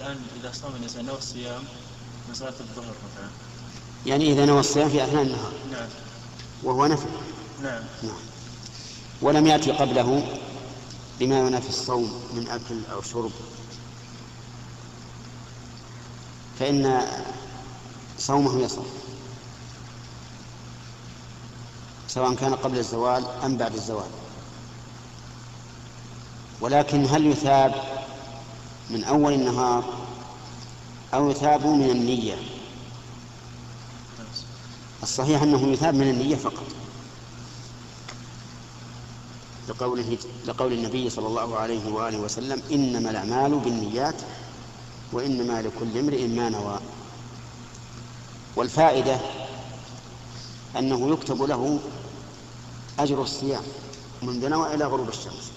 الآن إذا صام الإنسان نوى الصيام من صلاة الظهر مثلا. يعني إذا نوى الصيام في أثناء النهار. نعم. وهو نفل. نعم. نعم. ولم يأتي قبله بما ينافي الصوم من أكل أو شرب. فإن صومه يصح. سواء كان قبل الزوال أم بعد الزوال. ولكن هل يثاب من أول النهار أو يثاب من النية. الصحيح أنه يثاب من النية فقط. لقوله لقول النبي صلى الله عليه وآله وسلم إنما الأعمال بالنيات وإنما لكل امرئ ما نوى. والفائدة أنه يكتب له أجر الصيام منذ نوى إلى غروب الشمس.